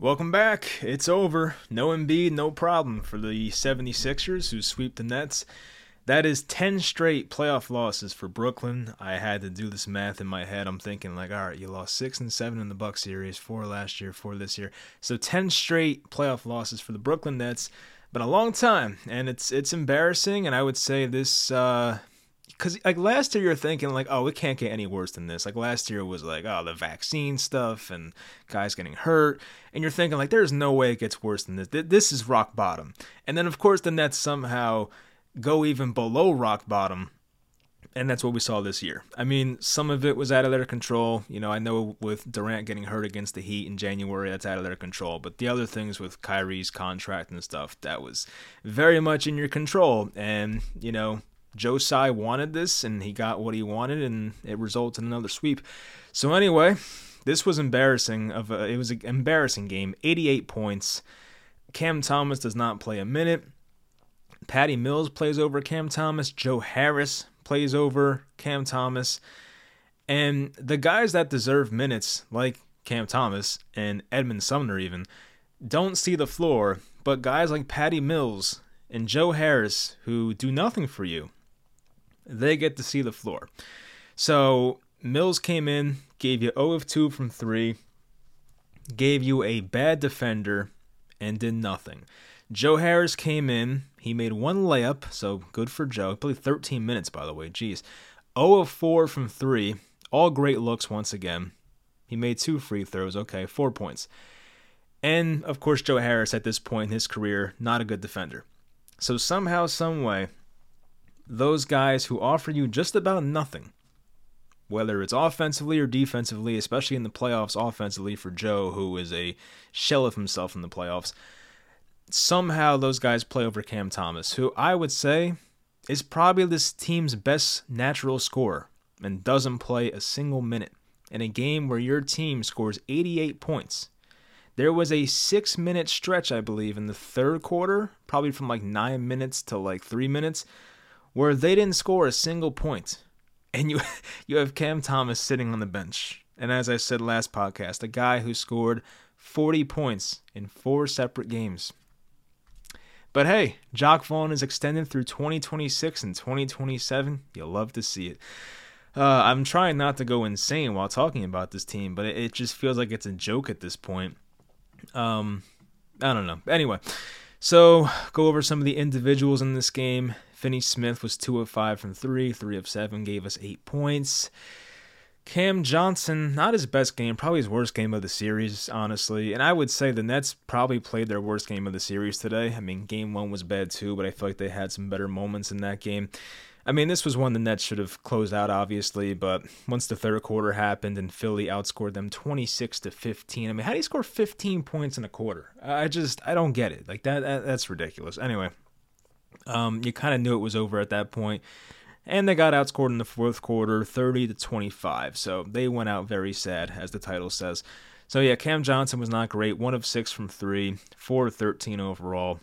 Welcome back. It's over. No Embiid, no problem for the 76ers who sweep the Nets. That is 10 straight playoff losses for Brooklyn. I had to do this math in my head. I'm thinking like, all right, you lost 6 and 7 in the Buck series, 4 last year, 4 this year. So 10 straight playoff losses for the Brooklyn Nets. but a long time and it's it's embarrassing and I would say this uh because like last year you're thinking like oh it can't get any worse than this like last year was like oh the vaccine stuff and guys getting hurt and you're thinking like there's no way it gets worse than this this is rock bottom and then of course the nets somehow go even below rock bottom and that's what we saw this year. I mean, some of it was out of their control. You know, I know with Durant getting hurt against the Heat in January, that's out of their control. But the other things with Kyrie's contract and stuff, that was very much in your control. And, you know, Joe Tsai wanted this and he got what he wanted and it resulted in another sweep. So anyway, this was embarrassing of a, it was an embarrassing game. 88 points. Cam Thomas does not play a minute. Patty Mills plays over Cam Thomas. Joe Harris plays over Cam Thomas. And the guys that deserve minutes, like Cam Thomas and Edmund Sumner even, don't see the floor, but guys like Patty Mills and Joe Harris, who do nothing for you, they get to see the floor. So Mills came in, gave you 0 of 2 from 3, gave you a bad defender, and did nothing. Joe Harris came in, he made one layup, so good for Joe. Played 13 minutes, by the way, jeez. 0 of 4 from 3, all great looks once again. He made two free throws, okay, four points. And of course, Joe Harris at this point in his career, not a good defender. So somehow, some way, those guys who offer you just about nothing, whether it's offensively or defensively, especially in the playoffs, offensively for Joe, who is a shell of himself in the playoffs, somehow those guys play over Cam Thomas, who I would say is probably this team's best natural scorer and doesn't play a single minute in a game where your team scores 88 points. There was a six minute stretch, I believe, in the third quarter, probably from like nine minutes to like three minutes, where they didn't score a single point. And you you have Cam Thomas sitting on the bench. And as I said last podcast, a guy who scored 40 points in four separate games. But hey, Jacque Vaughn is extended through 2026 and 2027. You'll love to see it. Uh, I'm trying not to go insane while talking about this team, but it, it just feels like it's a joke at this point. Um, I don't know. Anyway, so go over some of the individuals in this game. Finney Smith was 2 of 5 from 3, 3 of 7, gave us 8 points. Cam Johnson, not his best game, probably his worst game of the series, honestly. And I would say the Nets probably played their worst game of the series today. I mean, game one was bad too, but I feel like they had some better moments in that game. I mean, this was one the Nets should have closed out, obviously, but once the third quarter happened and Philly outscored them 26 to 15, I mean, how do you score 15 points in a quarter? I just, I don't get it. Like, that, that that's ridiculous. Anyway, um, you kind of knew it was over at that point, and they got outscored in the fourth quarter, 30 to 25. So they went out very sad, as the title says. So yeah, Cam Johnson was not great. One of six from three, four of 13 overall.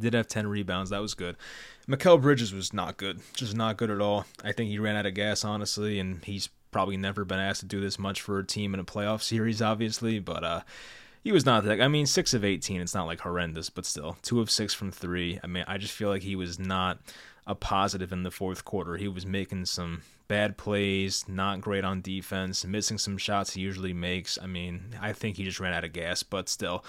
Did have 10 rebounds. That was good. Mikal Bridges was not good. Just not good at all. I think he ran out of gas, honestly, and he's probably never been asked to do this much for a team in a playoff series, obviously. But uh, he was not that. I mean, six of eighteen. It's not like horrendous, but still, two of six from three. I mean, I just feel like he was not a positive in the fourth quarter. He was making some bad plays, not great on defense, missing some shots he usually makes. I mean, I think he just ran out of gas, but still.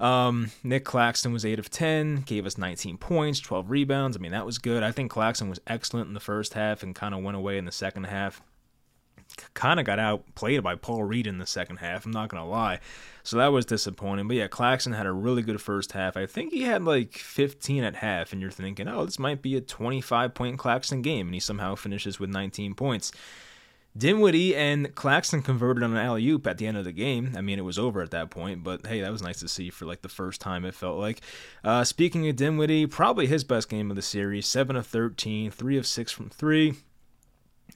Um, Nic Claxton was 8 of 10, gave us 19 points, 12 rebounds. I mean, that was good. I think Claxton was excellent in the first half and kind of went away in the second half kind of got outplayed by Paul Reed in the second half. I'm not gonna lie, so that was disappointing. But yeah, Claxton had a really good first half. I think he had like 15 at half, and you're thinking, oh, this might be a 25 point Claxton game, and he somehow finishes with 19 points. Dinwiddie and Claxton converted on an alley oop at the end of the game. I mean, it was over at that point, but hey, that was nice to see for like the first time. It felt like. Uh, speaking of Dinwiddie, probably his best game of the series: seven of 13, three of six from three.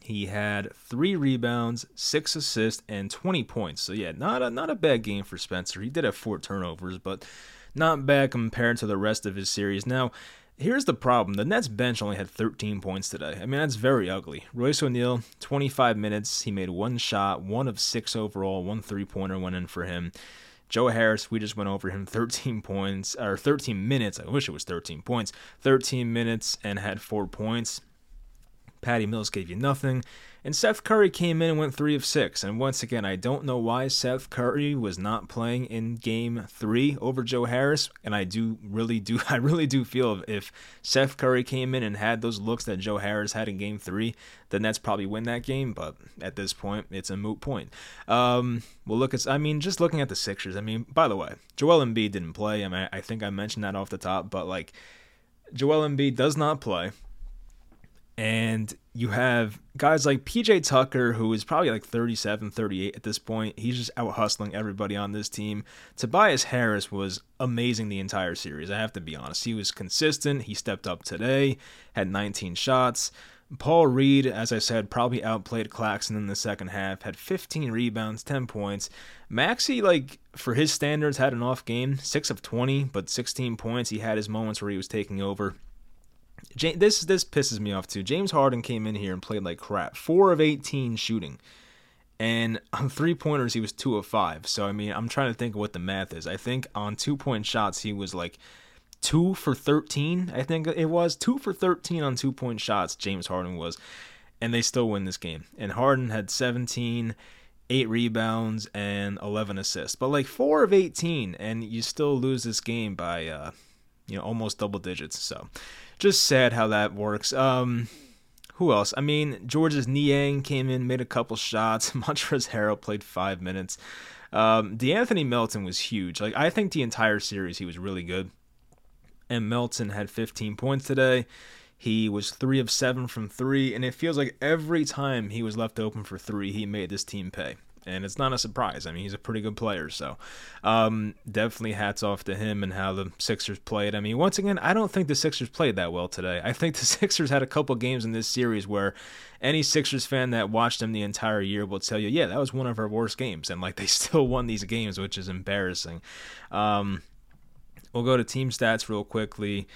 He had three rebounds, six assists, and 20 points. So yeah, not a not a bad game for Spencer. He did have four turnovers, but not bad compared to the rest of his series. Now, here's the problem: the Nets bench only had 13 points today. I mean, that's very ugly. Royce O'Neale, 25 minutes. He made one shot, one of six overall, one three pointer went in for him. Joe Harris, we just went over him 13 points, or 13 minutes. I wish it was 13 points. 13 minutes and had four points. Patty Mills gave you nothing. And Seth Curry came in and went 3 of 6. And once again, I don't know why Seth Curry was not playing in game 3 over Joe Harris, and I do really do I really do feel if Seth Curry came in and had those looks that Joe Harris had in game 3, the Nets probably win that game, but at this point, it's a moot point. Um, well, look at I mean, just looking at the Sixers. I mean, by the way, Joel Embiid didn't play. I mean, I think I mentioned that off the top, but like Joel Embiid does not play. And you have guys like PJ Tucker, who is probably like 37, 38 at this point. He's just out hustling everybody on this team. Tobias Harris was amazing the entire series. I have to be honest. He was consistent. He stepped up today, had 19 shots. Paul Reed, as I said, probably outplayed Claxton in the second half, had 15 rebounds, 10 points. Maxey, like, for his standards, had an off game, 6 of 20, but 16 points. He had his moments where he was taking over. This this pisses me off too. James Harden came in here and played like crap. Four of eighteen shooting, and on three pointers he was two of five. So I mean, I'm trying to think of what the math is. I think on two point shots he was like two for thirteen. I think it was two for thirteen on two point shots. James Harden was, and they still win this game. And Harden had 17, eight rebounds, and 11 assists. But like four of 18, and you still lose this game by uh, you know almost double digits. So just sad how that works. Um, who else? I mean, Georges Niang came in, made a couple shots. Montrezl Harrell played five minutes. Um, De'Anthony Melton was huge. Like I think the entire series he was really good. And Melton had 15 points today. He was three of seven from three, and it feels like every time he was left open for three, he made this team pay and it's not a surprise. I mean, he's a pretty good player, so um, definitely hats off to him and how the Sixers played. I mean, once again, I don't think the Sixers played that well today. I think the Sixers had a couple games in this series where any Sixers fan that watched them the entire year will tell you, yeah, that was one of our worst games, and like they still won these games, which is embarrassing. Um, we'll go to team stats real quickly.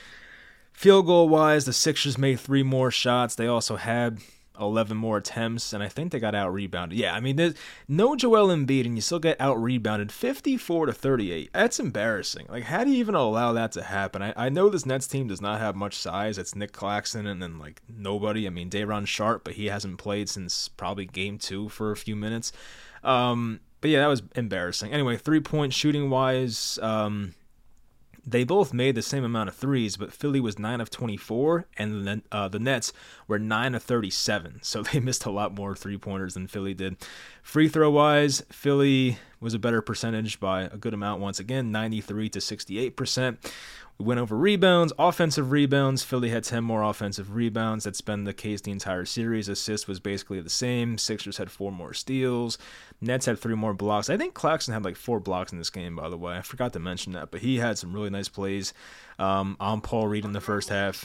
Field goal wise, the Sixers made three more shots. They also had 11 more attempts, and I think they got out rebounded. Yeah, I mean, there's no Joel Embiid, and you still get out rebounded 54 to 38. That's embarrassing. Like, how do you even allow that to happen? I, I know this Nets team does not have much size. It's Nic Claxton and then, like, nobody. I mean, Day'Ron Sharpe, but he hasn't played since probably game two for a few minutes. Um, but yeah, that was embarrassing. Anyway, three point shooting wise, um, they both made the same amount of threes, but Philly was 9 of 24, and the, uh, the Nets were 9 of 37. So they missed a lot more three pointers than Philly did. Free throw wise, Philly was a better percentage by a good amount once again, 93 to 68%. We went over rebounds, offensive rebounds. Philly had 10 more offensive rebounds. That's been the case the entire series. Assist was basically the same. Sixers had four more steals. Nets had three more blocks. I think Claxton had like four blocks in this game, by the way. I forgot to mention that, but he had some really nice plays um, on Paul Reed in the first half.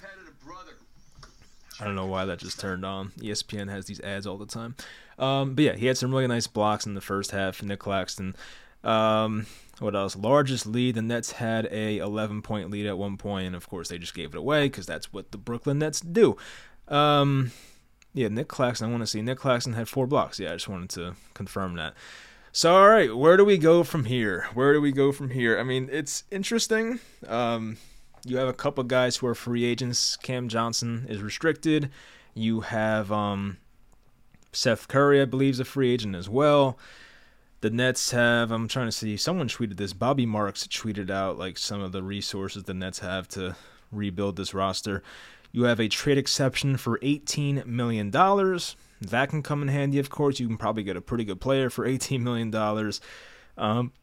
I don't know why that just turned on. ESPN has these ads all the time. Um, but yeah, he had some really nice blocks in the first half. Nic Claxton. Um, what else? Largest lead. The Nets had a 11 point lead at one point, and of course they just gave it away because that's what the Brooklyn Nets do. Um, yeah, Nic Claxton. I want to see Nic Claxton had four blocks. Yeah, I just wanted to confirm that. So, all right, where do we go from here? Where do we go from here? I mean, it's interesting. Um, you have a couple guys who are free agents. Cam Johnson is restricted. You have um, Seth Curry, I believe, is a free agent as well the Nets have. I'm trying to see. Someone tweeted this. Bobby Marks tweeted out like some of the resources the Nets have to rebuild this roster. You have a trade exception for 18 million dollars. That can come in handy, of course. You can probably get a pretty good player for 18 million dollars. Um,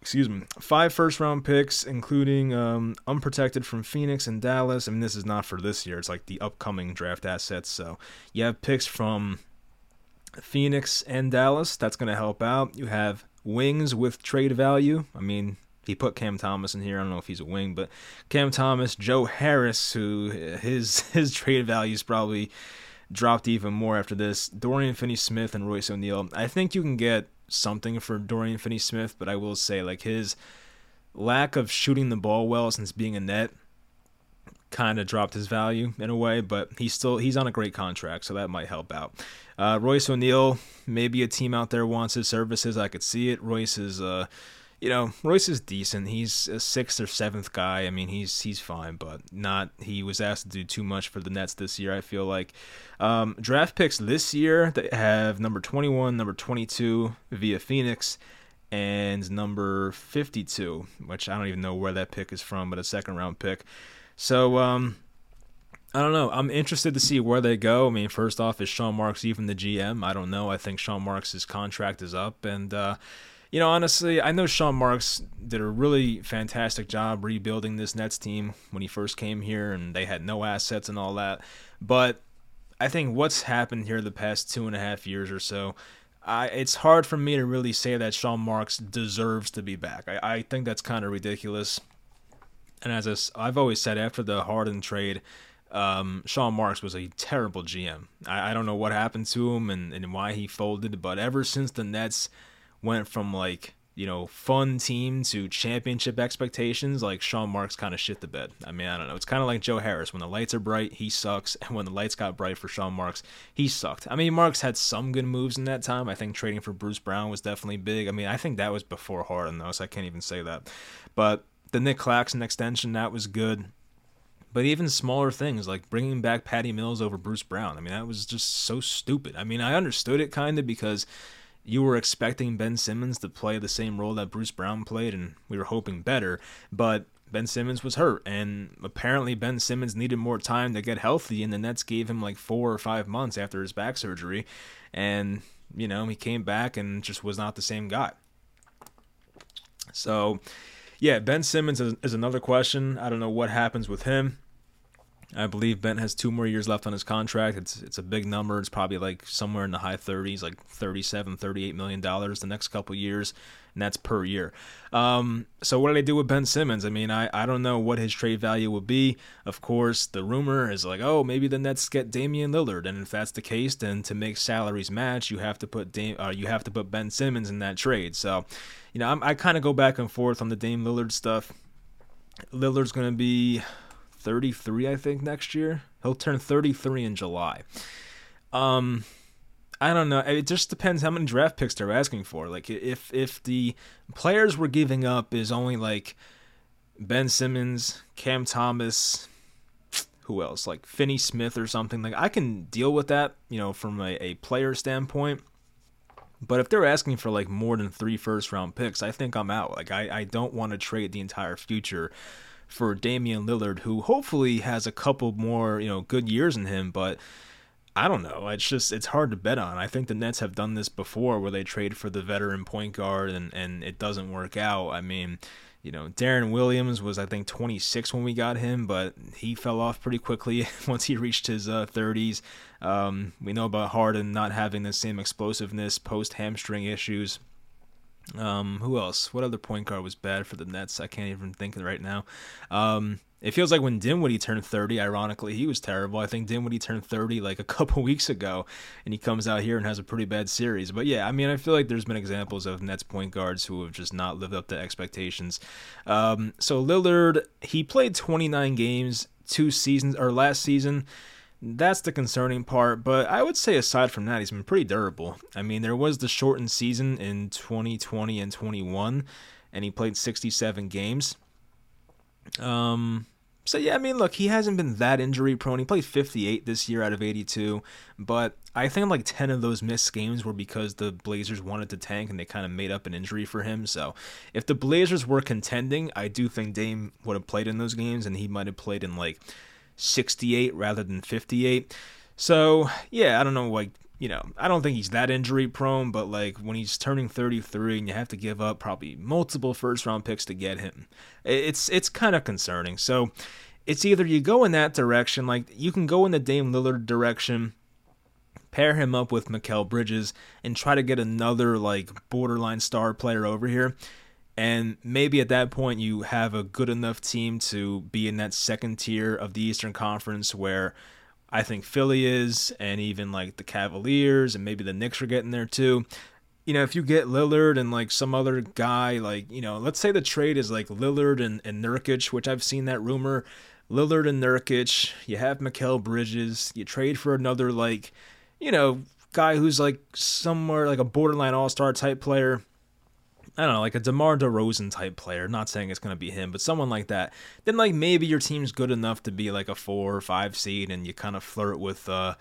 excuse me, five first round picks, including um, unprotected from Phoenix and Dallas. I mean, this is not for this year, it's like the upcoming draft assets. So you have picks from Phoenix and Dallas. That's going to help out. You have wings with trade value. I mean, he put Cam Thomas in here. I don't know if he's a wing, but Cam Thomas, Joe Harris, who uh, his his trade value is probably dropped even more after this. Dorian Finney-Smith and Royce O'Neale. I think you can get something for Dorian Finney-Smith, but I will say like his lack of shooting the ball well since being a net kind of dropped his value in a way, but he's still he's on a great contract, so that might help out. Uh, Royce O'Neale, maybe a team out there wants his services. I could see it. Royce is, uh, you know, Royce is decent. He's a sixth or seventh guy. I mean, he's he's fine, but not. He was asked to do too much for the Nets this year. I feel like um, draft picks this year they have number 21, number 22 via Phoenix, and number 52, which I don't even know where that pick is from, but a second round pick. So um, I don't know. I'm interested to see where they go. I mean, first off, is Sean Marks even the GM? I don't know. I think Sean Marks' contract is up, and uh, you know, honestly, I know Sean Marks did a really fantastic job rebuilding this Nets team when he first came here, and they had no assets and all that. But I think what's happened here the past two and a half years or so, I, it's hard for me to really say that Sean Marks deserves to be back. I, I think that's kind of ridiculous. And as I, I've always said, after the Harden trade, um, Sean Marks was a terrible GM. I, I don't know what happened to him and, and why he folded, but ever since the Nets went from like you know fun team to championship expectations, like Sean Marks kind of shit the bed. I mean, I don't know. It's kind of like Joe Harris. When the lights are bright, he sucks, and when the lights got bright for Sean Marks, he sucked. I mean, Marks had some good moves in that time. I think trading for Bruce Brown was definitely big. I mean, I think that was before Harden though, so I can't even say that. But the Nic Claxton extension that was good. But even smaller things like bringing back Patty Mills over Bruce Brown, I mean, that was just so stupid. I mean, I understood it kind of because you were expecting Ben Simmons to play the same role that Bruce Brown played, and we were hoping better, but Ben Simmons was hurt, and apparently Ben Simmons needed more time to get healthy, and the Nets gave him like four or five months after his back surgery, and you know he came back and just was not the same guy. So, yeah, Ben Simmons is, is another question. I don't know what happens with him. I believe Ben has two more years left on his contract. It's it's a big number. It's probably like somewhere in the high 30s, like 37, 38 million dollars the next couple years, and that's per year. Um, so what did I do with Ben Simmons? I mean, I, I don't know what his trade value would be. Of course, the rumor is like, oh, maybe the Nets get Damian Lillard, and if that's the case, then to make salaries match, you have to put uh, you have to put Ben Simmons in that trade. So, you know, I'm, I kind of go back and forth on the Dame Lillard stuff. Lillard's going to be 33, I think, next year. He'll turn 33 in July. Um, I don't know. It just depends how many draft picks they're asking for. Like, if if the players we're giving up is only like Ben Simmons, Cam Thomas, who else? Like Finney Smith or something. Like, I can deal with that, you know, from a, a player standpoint. But if they're asking for like more than three first round picks, I think I'm out. Like I, I don't want to trade the entire future for Damian Lillard, who hopefully has a couple more, you know, good years in him, but I don't know. It's just it's hard to bet on. I think the Nets have done this before where they trade for the veteran point guard and, and it doesn't work out. I mean, you know, Deron Williams was I think 26 when we got him, but he fell off pretty quickly once he reached his uh, 30s. Um, we know about Harden not having the same explosiveness post hamstring issues. Um, who else? What other point guard was bad for the Nets? I can't even think of right now. Um, it feels like when Dinwiddie turned 30, ironically, he was terrible. I think Dinwiddie turned 30 like a couple weeks ago, and he comes out here and has a pretty bad series. But yeah, I mean, I feel like there's been examples of Nets point guards who have just not lived up to expectations. Um, so Lillard, he played 29 games two seasons or last season. That's the concerning part, but I would say aside from that, he's been pretty durable. I mean, there was the shortened season in 2020 and 21, and he played 67 games. Um, so yeah, I mean, look, he hasn't been that injury prone. He played 58 this year out of 82, but I think like 10 of those missed games were because the Blazers wanted to tank and they kind of made up an injury for him. So if the Blazers were contending, I do think Dame would have played in those games, and he might have played in like 68 rather than 58. So, yeah, I don't know, like, you know, I don't think he's that injury prone, but like when he's turning 33 and you have to give up probably multiple first round picks to get him, it's it's kind of concerning. So, it's either you go in that direction, like you can go in the Dame Lillard direction, pair him up with Mikal Bridges, and try to get another like borderline star player over here. And maybe at that point, you have a good enough team to be in that second tier of the Eastern Conference where I think Philly is, and even like the Cavaliers, and maybe the Knicks are getting there too. You know, if you get Lillard and like some other guy, like, you know, let's say the trade is like Lillard and, and Nurkic, which I've seen that rumor. Lillard and Nurkic, you have Mikal Bridges, you trade for another, like, you know, guy who's like somewhere like a borderline all star type player I don't know, like a DeMar DeRozan type player. Not saying it's going to be him, but someone like that. Then like maybe your team's good enough to be like a four or five seed, and you kind of flirt with, uh,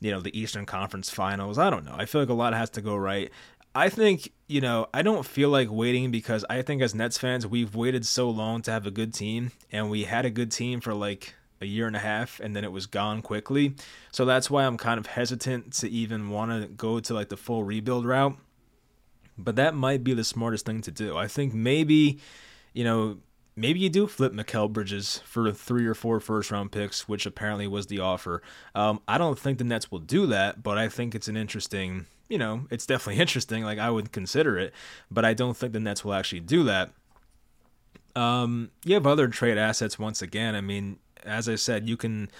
you know, the Eastern Conference Finals. I don't know. I feel like a lot has to go right. I think, you know, I don't feel like waiting because I think as Nets fans, we've waited so long to have a good team, and we had a good team for like a year and a half and then it was gone quickly. So that's why I'm kind of hesitant to even want to go to like the full rebuild route. But that might be the smartest thing to do. I think maybe, you know, maybe you do flip Mikal Bridges for three or four first round picks, which apparently was the offer. Um, I don't think the Nets will do that, but I think it's an interesting, you know, it's definitely interesting. Like I would consider it, but I don't think the Nets will actually do that. Um, you have other trade assets once again. I mean, as I said, you can,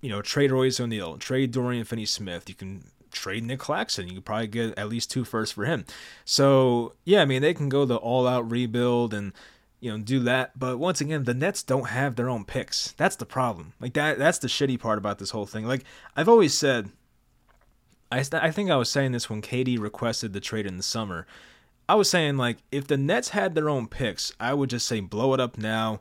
you know, trade Royce O'Neale, trade Dorian Finney-Smith. You can trade Nic Claxton. You could probably get at least two firsts for him. So yeah, I mean they can go the all-out rebuild and you know do that. But once again, the Nets don't have their own picks. That's the problem. Like that. That's the shitty part about this whole thing. Like I've always said. I, I think I was saying this when KD requested the trade in the summer. I was saying like if the Nets had their own picks, I would just say blow it up now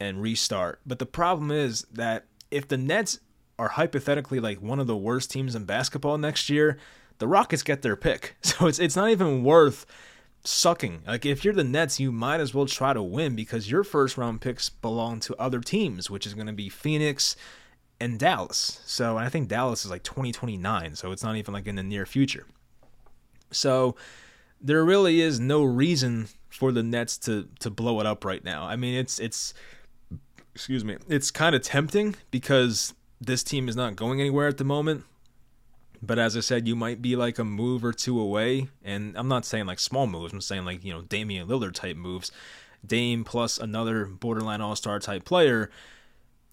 and restart. But the problem is that if the Nets are hypothetically like one of the worst teams in basketball next year, the Rockets get their pick. So it's it's not even worth sucking. Like if you're the Nets, you might as well try to win because your first round picks belong to other teams, which is going to be Phoenix and Dallas. So I think Dallas is like 2029, so it's not even like in the near future. So there really is no reason for the Nets to to blow it up right now. I mean, it's it's excuse me, it's kind of tempting because this team is not going anywhere at the moment. But as I said, you might be like a move or two away. And I'm not saying like small moves, I'm saying like, you know, Damian Lillard type moves. Dame plus another borderline all star type player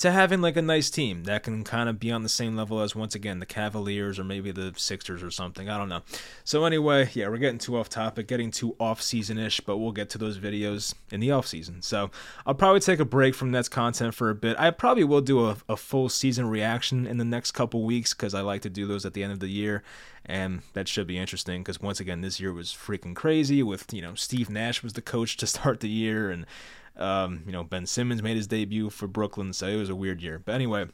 to having like a nice team that can kind of be on the same level as once again the Cavaliers or maybe the Sixers or something. I don't know. So anyway, yeah, we're getting too off topic, getting too off season ish, but we'll get to those videos in the off season. So I'll probably take a break from Nets content for a bit. I probably will do a, a full season reaction in the next couple weeks because I like to do those at the end of the year. And that should be interesting because once again, this year was freaking crazy. With you know, Steve Nash was the coach to start the year, and um, you know, Ben Simmons made his debut for Brooklyn, so it was a weird year. But anyway,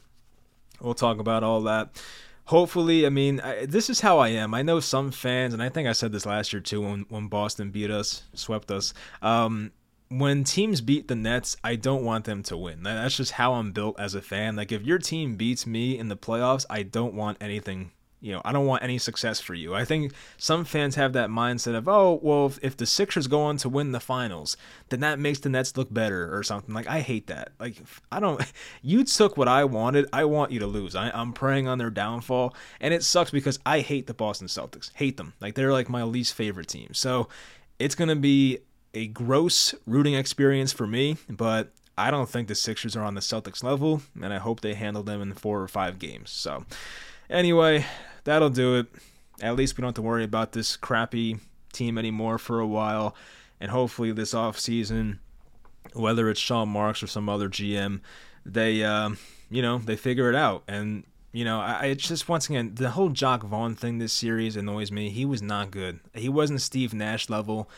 we'll talk about all that. Hopefully, I mean, I, this is how I am. I know some fans, and I think I said this last year too when, when Boston beat us, swept us. Um, when teams beat the Nets, I don't want them to win. That's just how I'm built as a fan. Like, if your team beats me in the playoffs, I don't want anything you know, I don't want any success for you. I think some fans have that mindset of, oh, well, if, if, the Sixers go on to win the finals, then that makes the Nets look better or something. Like, I hate that. Like, I don't, you took what I wanted. I want you to lose. I, I'm preying on their downfall. And it sucks because I hate the Boston Celtics. Hate them. Like, they're like my least favorite team. So it's going to be a gross rooting experience for me, but I don't think the Sixers are on the Celtics level. And I hope they handle them in four or five games. So, Anyway, that'll do it. At least we don't have to worry about this crappy team anymore for a while. And hopefully, this off season, whether it's Sean Marks or some other GM, they, uh, you know, they figure it out. And you know, I, I just once again the whole Jacque Vaughn thing this series annoys me. He was not good. He wasn't Steve Nash level.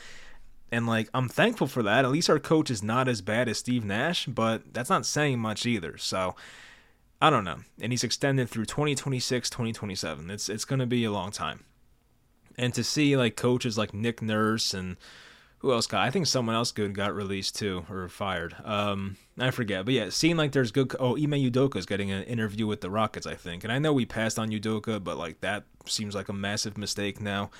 And like I'm thankful for that. At least our coach is not as bad as Steve Nash, but that's not saying much either. So I don't know. And he's extended through 2026, 2027. It's it's going to be a long time. And to see like coaches like Nick Nurse and who else got? I think someone else good got released too or fired. Um, I forget, but yeah, seeing like there's good. Oh, Ime Udoka is getting an interview with the Rockets, I think, and I know we passed on Udoka, but like that seems like a massive mistake now.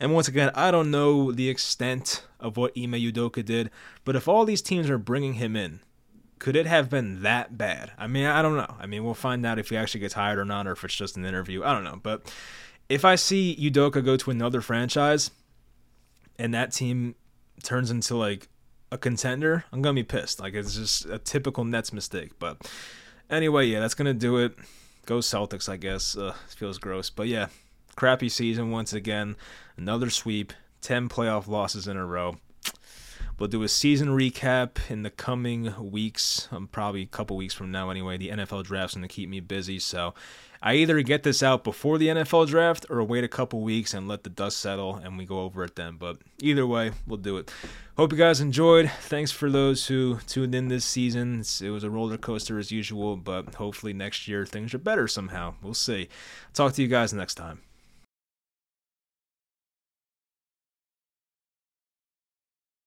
And once again, I don't know the extent of what Ime Udoka did, but if all these teams are bringing him in, could it have been that bad? I mean, I don't know. I mean, we'll find out if he actually gets hired or not, or if it's just an interview. I don't know. But if I see Udoka go to another franchise and that team turns into like a contender, I'm gonna be pissed. Like it's just a typical Nets mistake. But anyway, yeah, that's gonna do it. Go Celtics, I guess. Uh, feels gross, but yeah, crappy season once again. Another sweep, ten playoff losses in a row We'll do a season recap in the coming weeks, um, probably a couple weeks from now anyway. The NFL draft's going to keep me busy, so I either get this out before the NFL draft or wait a couple weeks and let the dust settle and we go over it then. But either way, we'll do it. Hope you guys enjoyed. Thanks for those who tuned in this season. It was a roller coaster as usual, but hopefully next year things are better somehow. We'll see. Talk to you guys next time.